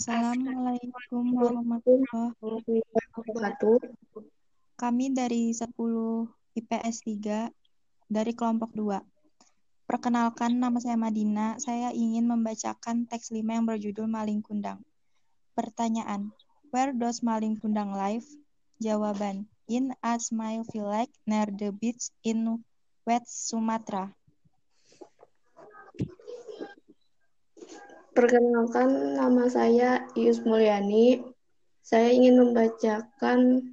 Assalamualaikum warahmatullahi wabarakatuh. Kami dari 10 IPS 3 dari kelompok 2. Perkenalkan nama saya Madina. Saya ingin membacakan teks 5 yang berjudul Maling Kundang. Pertanyaan. Where does Maling Kundang live? Jawaban. In a smile village near the beach in West Sumatra. Perkenalkan, nama saya Ius Mulyani. Saya ingin membacakan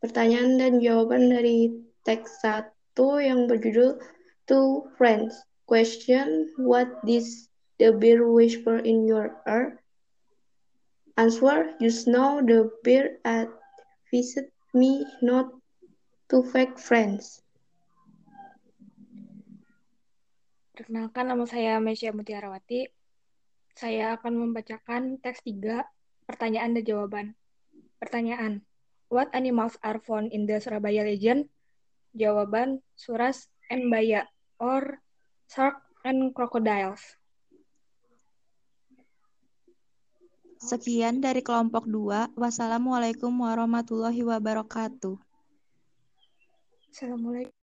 pertanyaan dan jawaban dari teks satu yang berjudul Two Friends. Question, what is the beer whisper in your ear? Answer, you know the beer at visit me not to fake friends. Perkenalkan, nama saya Mesya Mutiarawati. Saya akan membacakan teks 3, pertanyaan dan jawaban. Pertanyaan, What animals are found in the Surabaya legend? Jawaban, Suras and Baya, or Shark and Crocodiles. Sekian dari kelompok 2. Wassalamualaikum warahmatullahi wabarakatuh. Assalamualaikum.